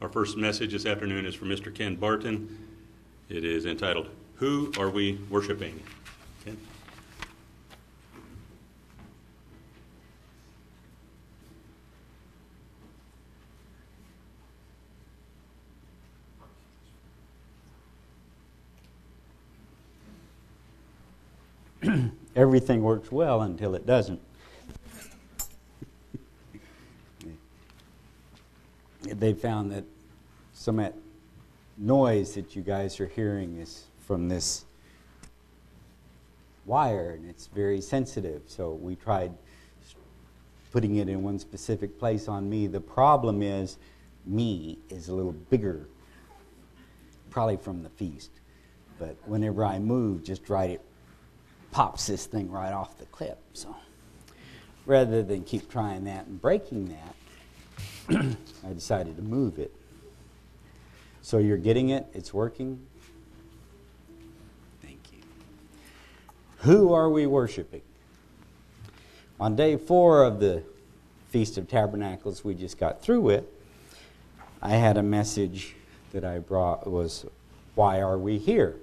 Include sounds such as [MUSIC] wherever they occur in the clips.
Our first message this afternoon is from Mr. Ken Barton. It is entitled, Who Are We Worshiping? Ken? [CLEARS THROAT] Everything works well until it doesn't. They found that some noise that you guys are hearing is from this wire and it's very sensitive. So we tried putting it in one specific place on me. The problem is, me is a little bigger, probably from the feast. But whenever I move, just right, it pops this thing right off the clip. So rather than keep trying that and breaking that, [CLEARS THROAT] I decided to move it. So you're getting it? It's working? Thank you. Who are we worshiping? On day four of the Feast of Tabernacles we just got through with, I had a message that I brought was why are we here?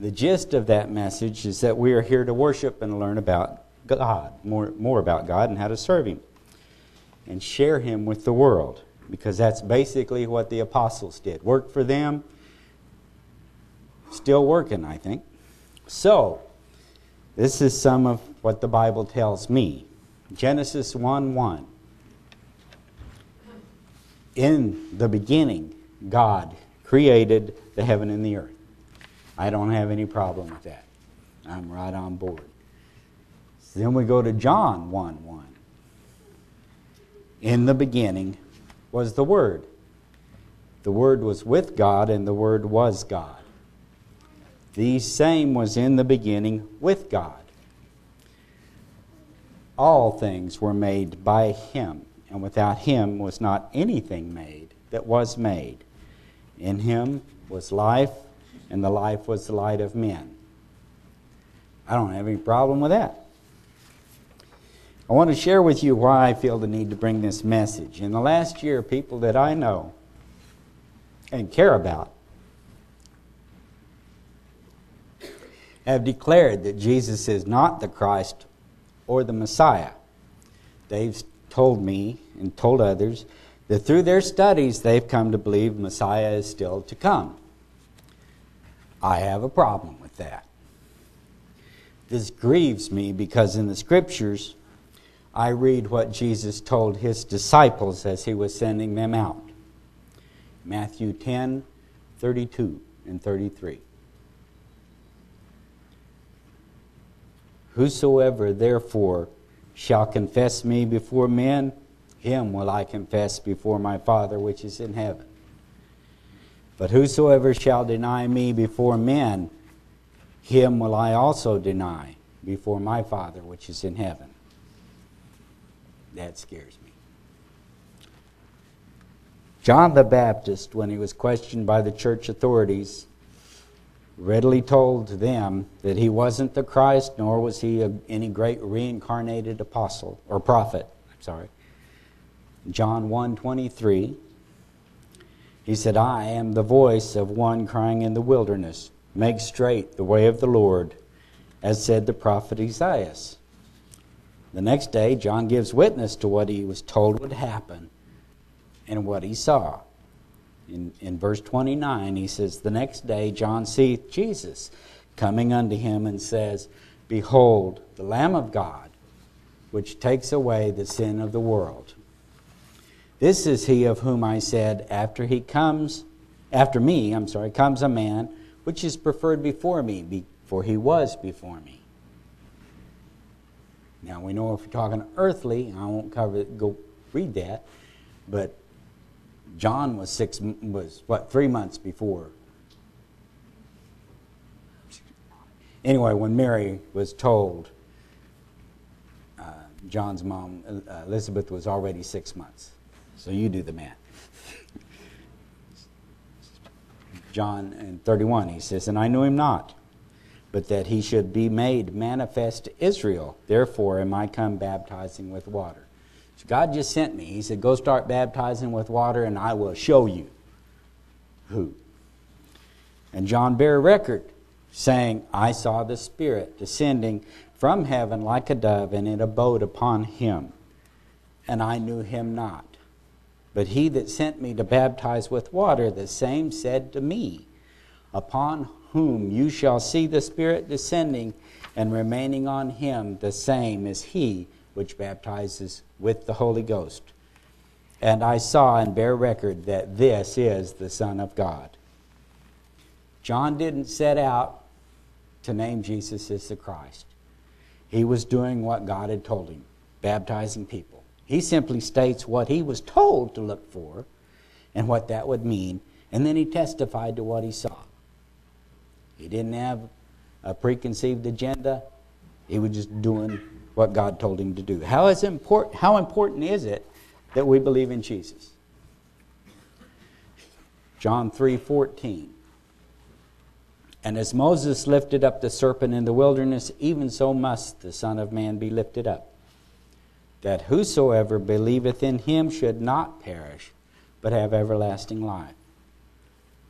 The gist of that message is that we are here to worship and learn about God, more, more about God and how to serve Him and share him with the world because that's basically what the apostles did. Work for them, still working, I think. So, this is some of what the Bible tells me. Genesis 1 1. In the beginning, God created the heaven and the earth. I don't have any problem with that. I'm right on board. then we go to John 1 1. In the beginning was the Word. The Word was with God, and the Word was God. The same was in the beginning with God. All things were made by Him, and without Him was not anything made that was made. In Him was life, and the life was the light of men. I don't have any problem with that. I want to share with you why I feel the need to bring this message. In the last year, people that I know and care about have declared that Jesus is not the Christ or the Messiah. They've told me and told others that through their studies they've come to believe Messiah is still to come. I have a problem with that. This grieves me because in the scriptures I read what Jesus told his disciples as he was sending them out. Matthew 10 32 and 33. Whosoever therefore shall confess me before men, him will I confess before my Father which is in heaven. But whosoever shall deny me before men, him will I also deny before my Father which is in heaven. That scares me. John the Baptist, when he was questioned by the church authorities, readily told them that he wasn't the Christ, nor was he a, any great reincarnated apostle or prophet. I'm sorry. John 1:23 He said, "I am the voice of one crying in the wilderness, make straight the way of the Lord, as said the prophet Isaiah." The next day, John gives witness to what he was told would happen and what he saw. In, in verse 29, he says, The next day, John seeth Jesus coming unto him and says, Behold, the Lamb of God, which takes away the sin of the world. This is he of whom I said, After he comes, after me, I'm sorry, comes a man which is preferred before me, for he was before me. Now we know if we're talking earthly, I won't cover it, go read that, but John was six was what three months before. Anyway, when Mary was told, uh, John's mom uh, Elizabeth was already six months. So you do the math. [LAUGHS] John in 31, he says, And I knew him not but that he should be made manifest to Israel. Therefore am I come baptizing with water. So God just sent me. He said, Go start baptizing with water, and I will show you who. And John bare record, saying, I saw the Spirit descending from heaven like a dove, and it abode upon him. And I knew him not. But he that sent me to baptize with water, the same said to me, Upon whom you shall see the Spirit descending and remaining on him, the same is he which baptizes with the Holy Ghost. And I saw and bear record that this is the Son of God. John didn't set out to name Jesus as the Christ. He was doing what God had told him, baptizing people. He simply states what he was told to look for and what that would mean, and then he testified to what he saw. He didn't have a preconceived agenda. He was just doing what God told him to do. How, is important, how important is it that we believe in Jesus? John 3:14 And as Moses lifted up the serpent in the wilderness even so must the son of man be lifted up that whosoever believeth in him should not perish but have everlasting life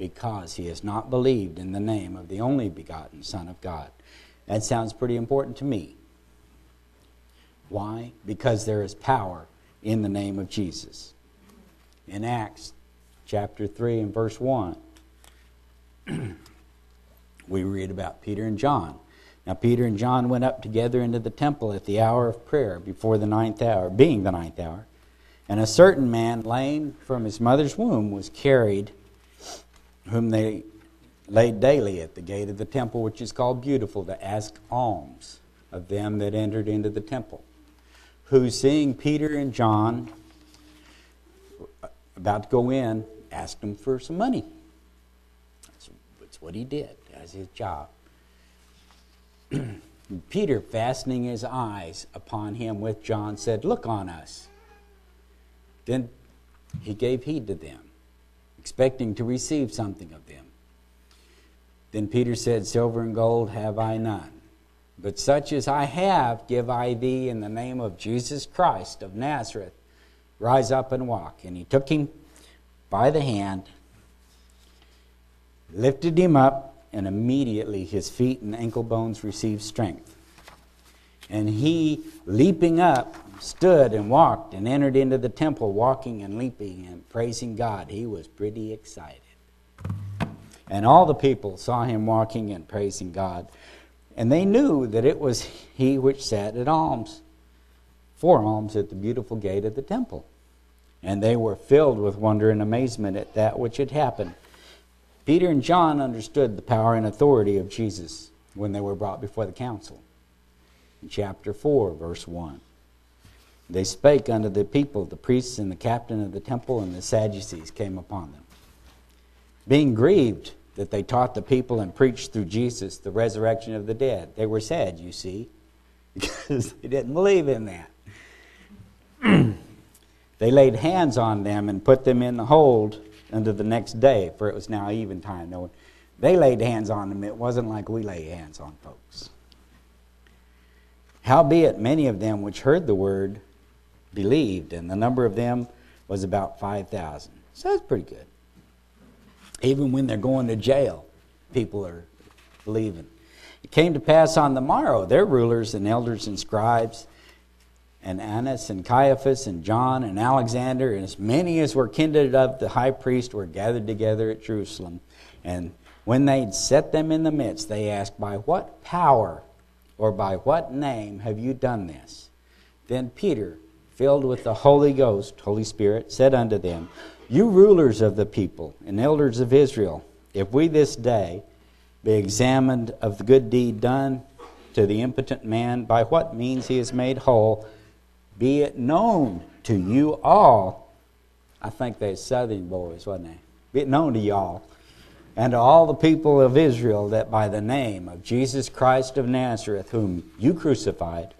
because he has not believed in the name of the only begotten Son of God. That sounds pretty important to me. Why? Because there is power in the name of Jesus. In Acts chapter 3 and verse 1, [CLEARS THROAT] we read about Peter and John. Now, Peter and John went up together into the temple at the hour of prayer before the ninth hour, being the ninth hour. And a certain man, lame from his mother's womb, was carried whom they laid daily at the gate of the temple, which is called Beautiful, to ask alms of them that entered into the temple, who, seeing Peter and John about to go in, asked them for some money. That's, that's what he did as his job. [CLEARS THROAT] Peter, fastening his eyes upon him with John, said, Look on us. Then he gave heed to them expecting to receive something of them. Then Peter said, Silver and gold have I none, but such as I have give I thee in the name of Jesus Christ of Nazareth. Rise up and walk. And he took him by the hand, lifted him up, and immediately his feet and ankle bones received strength. And he, leaping up, stood and walked and entered into the temple, walking and leaping and praising God. He was pretty excited. And all the people saw him walking and praising God. And they knew that it was he which sat at alms, for alms at the beautiful gate of the temple. And they were filled with wonder and amazement at that which had happened. Peter and John understood the power and authority of Jesus when they were brought before the council. Chapter 4, verse 1. They spake unto the people, the priests and the captain of the temple and the Sadducees came upon them. Being grieved that they taught the people and preached through Jesus the resurrection of the dead. They were sad, you see, [LAUGHS] because they didn't believe in that. [CLEARS THROAT] they laid hands on them and put them in the hold unto the next day, for it was now eventime. They laid hands on them. It wasn't like we lay hands on folks. Howbeit, many of them which heard the word believed, and the number of them was about 5,000. So that's pretty good. Even when they're going to jail, people are believing. It came to pass on the morrow, their rulers and elders and scribes, and Annas and Caiaphas and John and Alexander, and as many as were kindred of the high priest, were gathered together at Jerusalem. And when they'd set them in the midst, they asked, By what power or by what name have you done this? Then Peter, filled with the Holy Ghost, Holy Spirit, said unto them, You rulers of the people and elders of Israel, if we this day be examined of the good deed done to the impotent man, by what means he is made whole, be it known to you all. I think they're southern boys, wasn't they? be it known to y'all and to all the people of Israel that by the name of Jesus Christ of Nazareth, whom you crucified,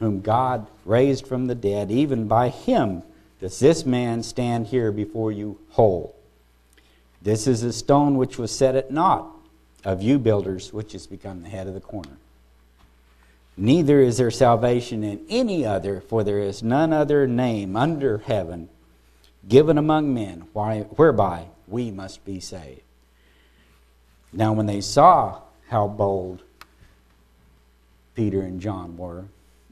whom God raised from the dead, even by him does this man stand here before you whole. This is a stone which was set at naught of you builders, which has become the head of the corner. Neither is there salvation in any other, for there is none other name under heaven given among men whereby we must be saved. Now, when they saw how bold Peter and John were,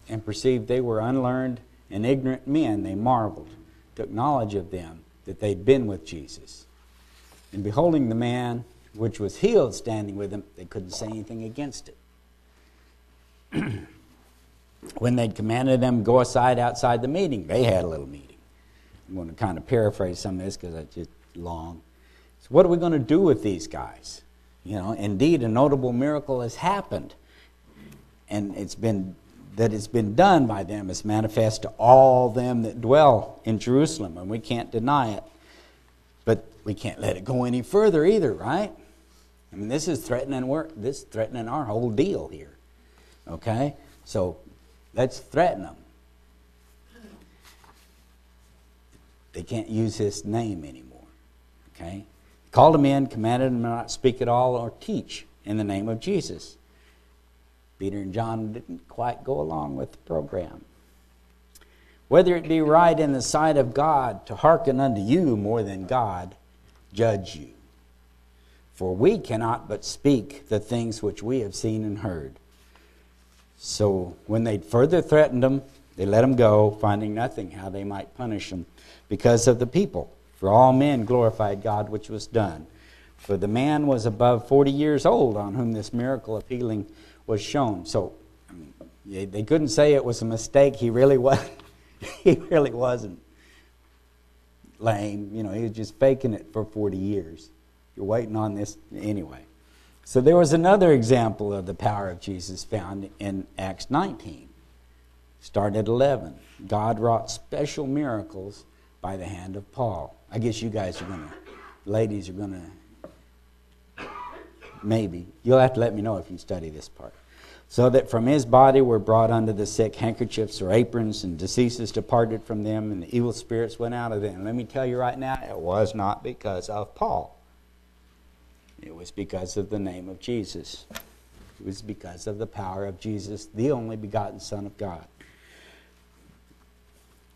and perceived they were unlearned and ignorant men, they marveled, took knowledge of them that they'd been with Jesus. And beholding the man which was healed standing with them, they couldn't say anything against it. [CLEARS THROAT] when they'd commanded them go aside outside the meeting, they had a little meeting. I'm going to kind of paraphrase some of this because it's just long. So, what are we going to do with these guys? You know, indeed, a notable miracle has happened, and it's been that it's been done by them is manifest to all them that dwell in Jerusalem, and we can't deny it. But we can't let it go any further either, right? I mean, this is threatening work. This is threatening our whole deal here. Okay, so let's threaten them. They can't use his name anymore. Okay, called them in, commanded them not to speak at all or teach in the name of Jesus. Peter and John didn't quite go along with the program. Whether it be right in the sight of God to hearken unto you more than God judge you. For we cannot but speak the things which we have seen and heard. So when they further threatened them, they let them go, finding nothing how they might punish them because of the people. For all men glorified God which was done. For the man was above 40 years old on whom this miracle of healing was shown. So they couldn't say it was a mistake. He really was. [LAUGHS] he really wasn't lame. You know, he was just faking it for 40 years. You're waiting on this anyway. So there was another example of the power of Jesus found in Acts 19. Start at 11. God wrought special miracles by the hand of Paul. I guess you guys are to, ladies are to, maybe. You'll have to let me know if you study this part. So that from his body were brought unto the sick handkerchiefs or aprons, and diseases departed from them, and the evil spirits went out of them. Let me tell you right now, it was not because of Paul. It was because of the name of Jesus. It was because of the power of Jesus, the only begotten Son of God.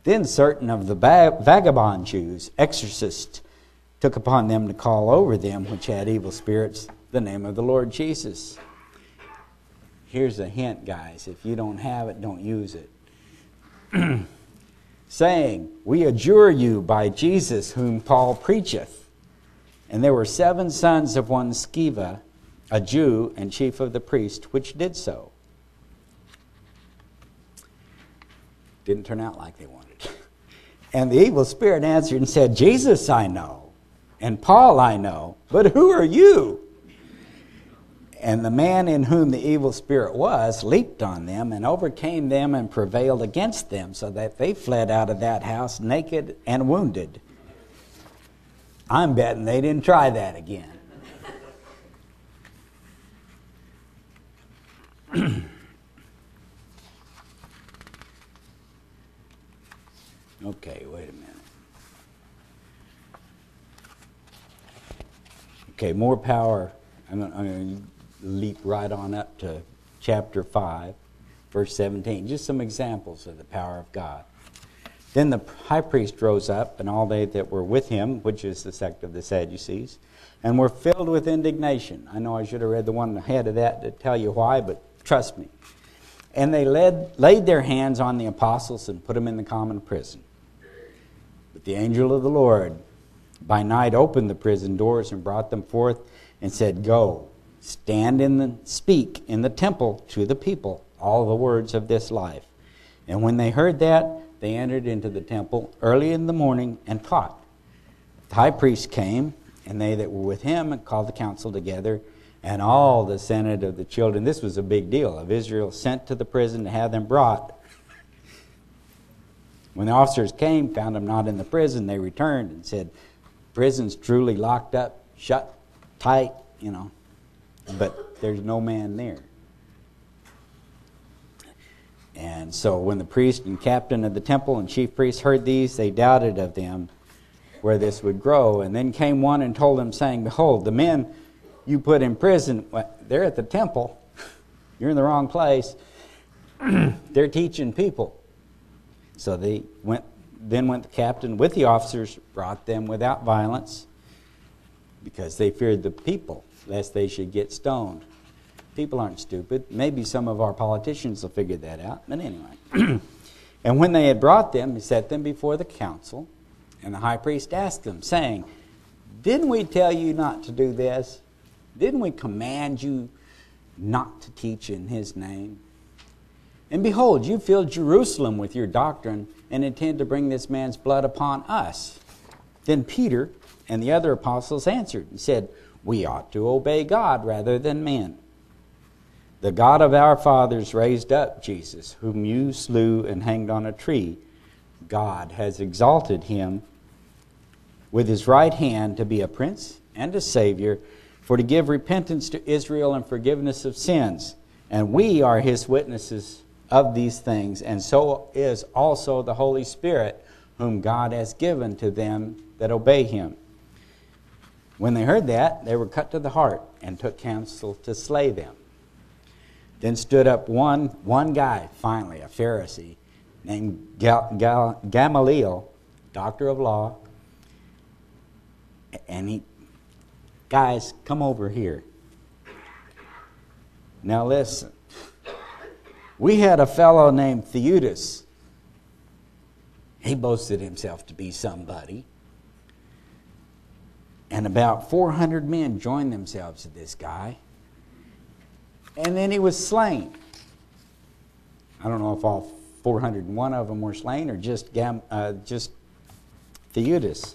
Then certain of the vagabond Jews, exorcists, took upon them to call over them which had evil spirits the name of the Lord Jesus. Here's a hint, guys. If you don't have it, don't use it. [CLEARS THROAT] Saying, We adjure you by Jesus whom Paul preacheth. And there were seven sons of one Sceva, a Jew and chief of the priests, which did so. Didn't turn out like they wanted. And the evil spirit answered and said, Jesus I know, and Paul I know, but who are you? And the man in whom the evil spirit was leaped on them and overcame them and prevailed against them, so that they fled out of that house naked and wounded. I'm betting they didn't try that again. Okay, wait a minute. Okay, more power. I'm going to leap right on up to chapter 5, verse 17. Just some examples of the power of God. Then the high priest rose up, and all they that were with him, which is the sect of the Sadducees, and were filled with indignation. I know I should have read the one ahead of that to tell you why, but trust me. And they led, laid their hands on the apostles and put them in the common prison. But the angel of the Lord by night opened the prison doors and brought them forth and said, Go, stand in the speak in the temple to the people all the words of this life. And when they heard that, they entered into the temple early in the morning and taught. The high priest came, and they that were with him and called the council together, and all the senate of the children. This was a big deal of Israel sent to the prison to have them brought. When the officers came, found him not in the prison, they returned and said, prison's truly locked up, shut tight, you know, but there's no man there. And so when the priest and captain of the temple and chief priests heard these, they doubted of them where this would grow. And then came one and told them, saying, Behold, the men you put in prison, they're at the temple. You're in the wrong place. [CLEARS THROAT] they're teaching people. So they went. Then went the captain with the officers, brought them without violence, because they feared the people, lest they should get stoned. People aren't stupid. Maybe some of our politicians will figure that out. But anyway. [CLEARS THROAT] and when they had brought them, he set them before the council. And the high priest asked them, saying, Didn't we tell you not to do this? Didn't we command you not to teach in his name? And behold, you fill Jerusalem with your doctrine and intend to bring this man's blood upon us. Then Peter and the other apostles answered and said, We ought to obey God rather than men. The God of our fathers raised up Jesus, whom you slew and hanged on a tree. God has exalted him with his right hand to be a prince and a savior, for to give repentance to Israel and forgiveness of sins. And we are his witnesses of these things, and so is also the Holy Spirit, whom God has given to them that obey him. When they heard that, they were cut to the heart and took counsel to slay them. Then stood up one, one guy, finally, a Pharisee, named Gal, Gal, Gamaliel, doctor of law. And he, guys, come over here. Now listen. We had a fellow named Theudas. He boasted himself to be somebody. And about 400 men joined themselves to this guy and then he was slain. I don't know if all 401 of them were slain or just, Gam, uh, just Theudas.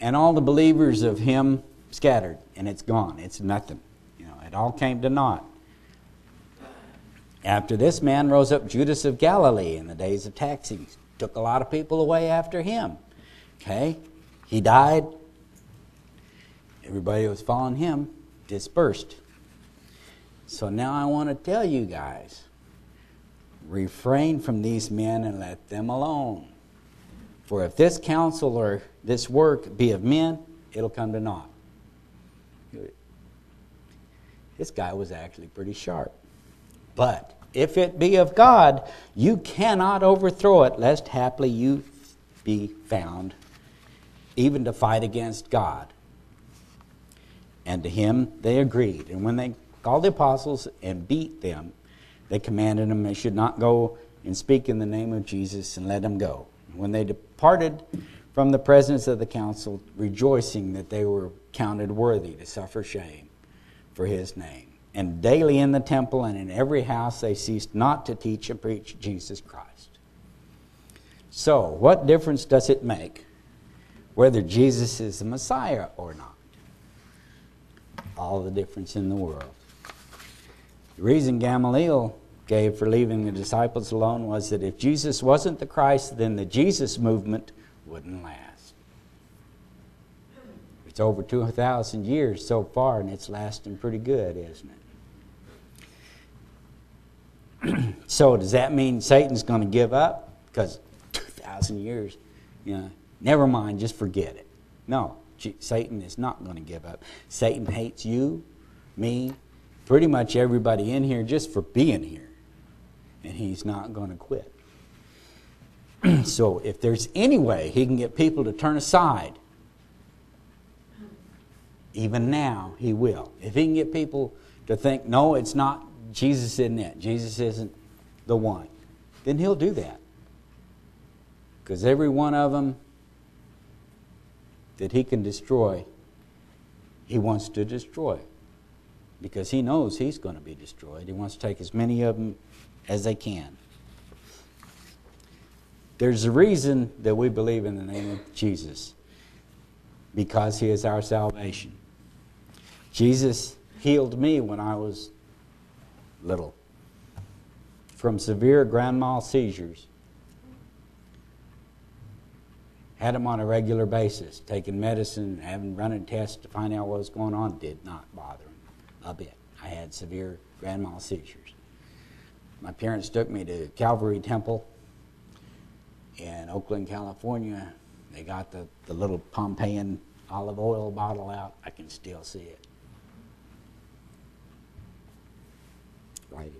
And all the believers of him scattered, and it's gone. It's nothing. You know, it all came to naught. After this man rose up Judas of Galilee in the days of taxing. Took a lot of people away after him. Okay? He died. Everybody who was following him dispersed. So now I want to tell you guys refrain from these men and let them alone. For if this counsel or this work be of men, it'll come to naught. This guy was actually pretty sharp. But if it be of God, you cannot overthrow it, lest haply you be found even to fight against God. And to him they agreed. And when they called the apostles and beat them, they commanded them they should not go and speak in the name of Jesus and let them go. When they departed from the presence of the council, rejoicing that they were counted worthy to suffer shame for his name. And daily in the temple and in every house they ceased not to teach and preach Jesus Christ. So, what difference does it make whether Jesus is the Messiah or not? all the difference in the world. The reason Gamaliel gave for leaving the disciples alone was that if Jesus wasn't the Christ, then the Jesus movement wouldn't last. It's over 2,000 years so far, and it's lasting pretty good, isn't it? [CLEARS THROAT] so, does that mean Satan's going to give up? Because 2,000 years, you know, never mind, just forget it. No. Satan is not going to give up. Satan hates you, me, pretty much everybody in here just for being here. And he's not going to quit. [CLEARS THROAT] so if there's any way he can get people to turn aside, even now he will. If he can get people to think, no, it's not, Jesus isn't it, Jesus isn't the one, then he'll do that. Because every one of them that he can destroy, he wants to destroy. Because he knows he's going to be destroyed. He wants to take as many of them as they can. There's a reason that we believe in the name of Jesus because he is our salvation. Jesus healed me when I was little from severe grand mal seizures Had them on a regular basis, taking medicine, having running tests to find out what was going on. Did not bother them a bit. I had severe grand mal seizures. My parents took me to Calvary Temple in Oakland, California. They got the, the little Pompeian olive oil bottle out. I can still see it. Here.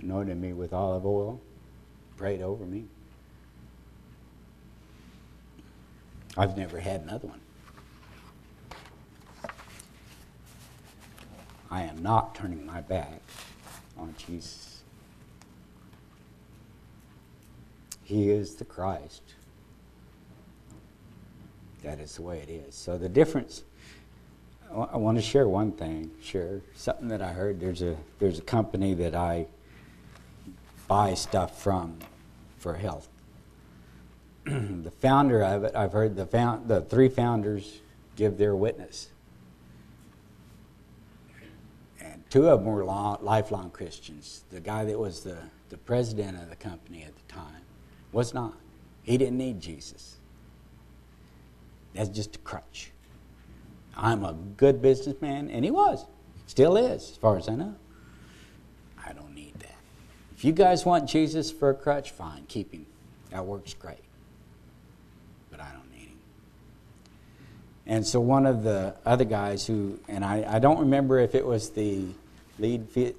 Anointed me with olive oil, prayed over me. I've never had another one. I am not turning my back on Jesus. He is the Christ. That is the way it is. So the difference. I want to share one thing. Share something that I heard. There's a there's a company that I buy stuff from for health. [CLEARS THROAT] the founder of it, I've heard the found, the three founders give their witness. And two of them were long, lifelong Christians. The guy that was the, the president of the company at the time was not. He didn't need Jesus. That's just a crutch. I'm a good businessman, and he was. Still is, as far as I know. I don't need that. If you guys want Jesus for a crutch, fine, keep him. That works great. But I don't need him. And so one of the other guys who, and I, I don't remember if it was the lead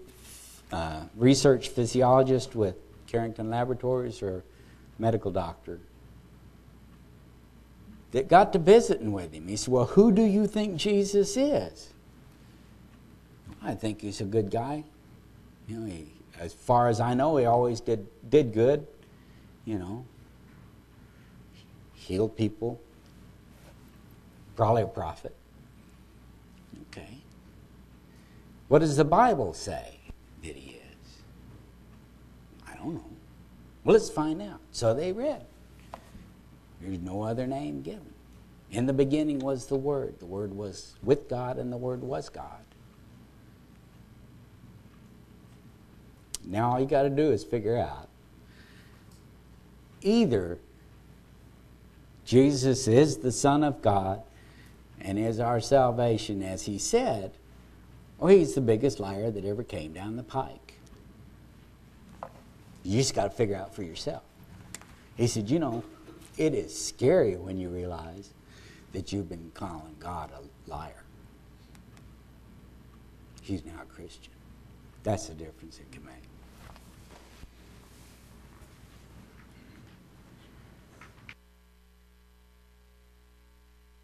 uh, research physiologist with Carrington Laboratories or medical doctor, that got to visiting with him. He said, Well, who do you think Jesus is? I think he's a good guy. You know, he, as far as I know, he always did, did good. You know, healed people. Probably a prophet. Okay. What does the Bible say that he is? I don't know. Well, let's find out. So they read. There's no other name given. In the beginning was the Word. The Word was with God, and the Word was God. Now all you got to do is figure out either Jesus is the Son of God and is our salvation, as he said, or he's the biggest liar that ever came down the pike. You just got to figure out for yourself. He said, You know, it is scary when you realize that you've been calling God a liar. He's now a Christian. That's the difference it can make.